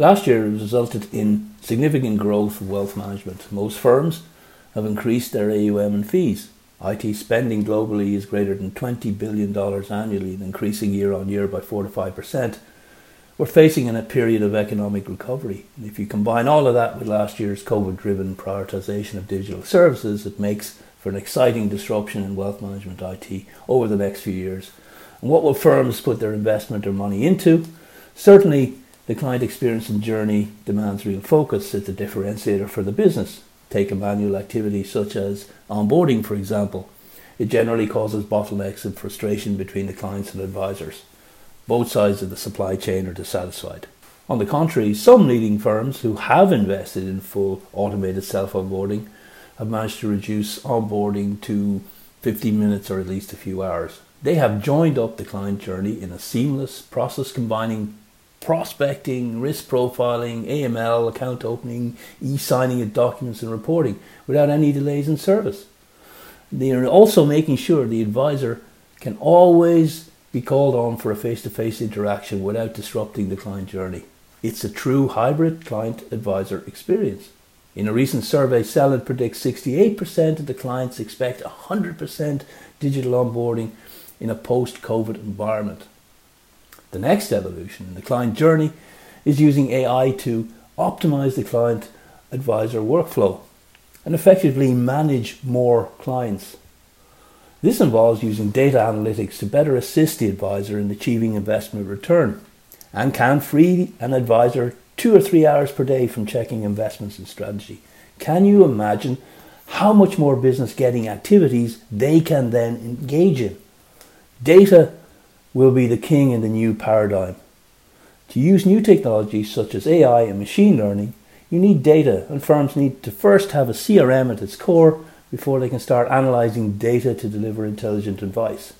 Last year resulted in significant growth of wealth management. Most firms have increased their AUM and fees. IT spending globally is greater than $20 billion annually increasing year on year by 4 to 5%. We're facing in a period of economic recovery. And if you combine all of that with last year's COVID driven prioritization of digital services, it makes for an exciting disruption in wealth management IT over the next few years. And what will firms put their investment or money into? Certainly, the client experience and journey demands real focus. It's a differentiator for the business. Take a manual activity such as onboarding, for example. It generally causes bottlenecks and frustration between the clients and advisors. Both sides of the supply chain are dissatisfied. On the contrary, some leading firms who have invested in full automated self onboarding have managed to reduce onboarding to 15 minutes or at least a few hours. They have joined up the client journey in a seamless process combining prospecting, risk profiling, AML, account opening, e signing of documents, and reporting without any delays in service. They are also making sure the advisor can always be called on for a face to face interaction without disrupting the client journey. It's a true hybrid client advisor experience. In a recent survey, Celent predicts 68% of the clients expect 100% digital onboarding in a post COVID environment. The next evolution in the client journey is using AI to optimize the client advisor workflow and effectively manage more clients. This involves using data analytics to better assist the advisor in achieving investment return and can free an advisor two or three hours per day from checking investments and strategy. Can you imagine how much more business getting activities they can then engage in? Data will be the king in the new paradigm. To use new technologies such as AI and machine learning, you need data, and firms need to first have a CRM at its core before they can start analyzing data to deliver intelligent advice.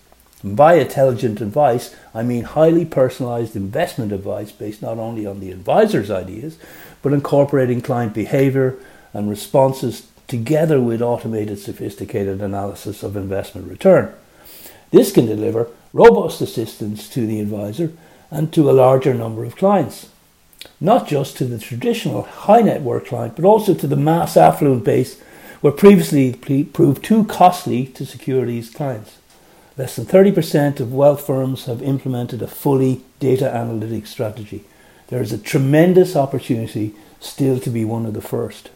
And by intelligent advice, I mean highly personalized investment advice based not only on the advisor's ideas, but incorporating client behavior and responses together with automated sophisticated analysis of investment return. This can deliver robust assistance to the advisor and to a larger number of clients. Not just to the traditional high net worth client, but also to the mass affluent base where previously proved too costly to secure these clients. Less than 30% of wealth firms have implemented a fully data analytics strategy. There is a tremendous opportunity still to be one of the first.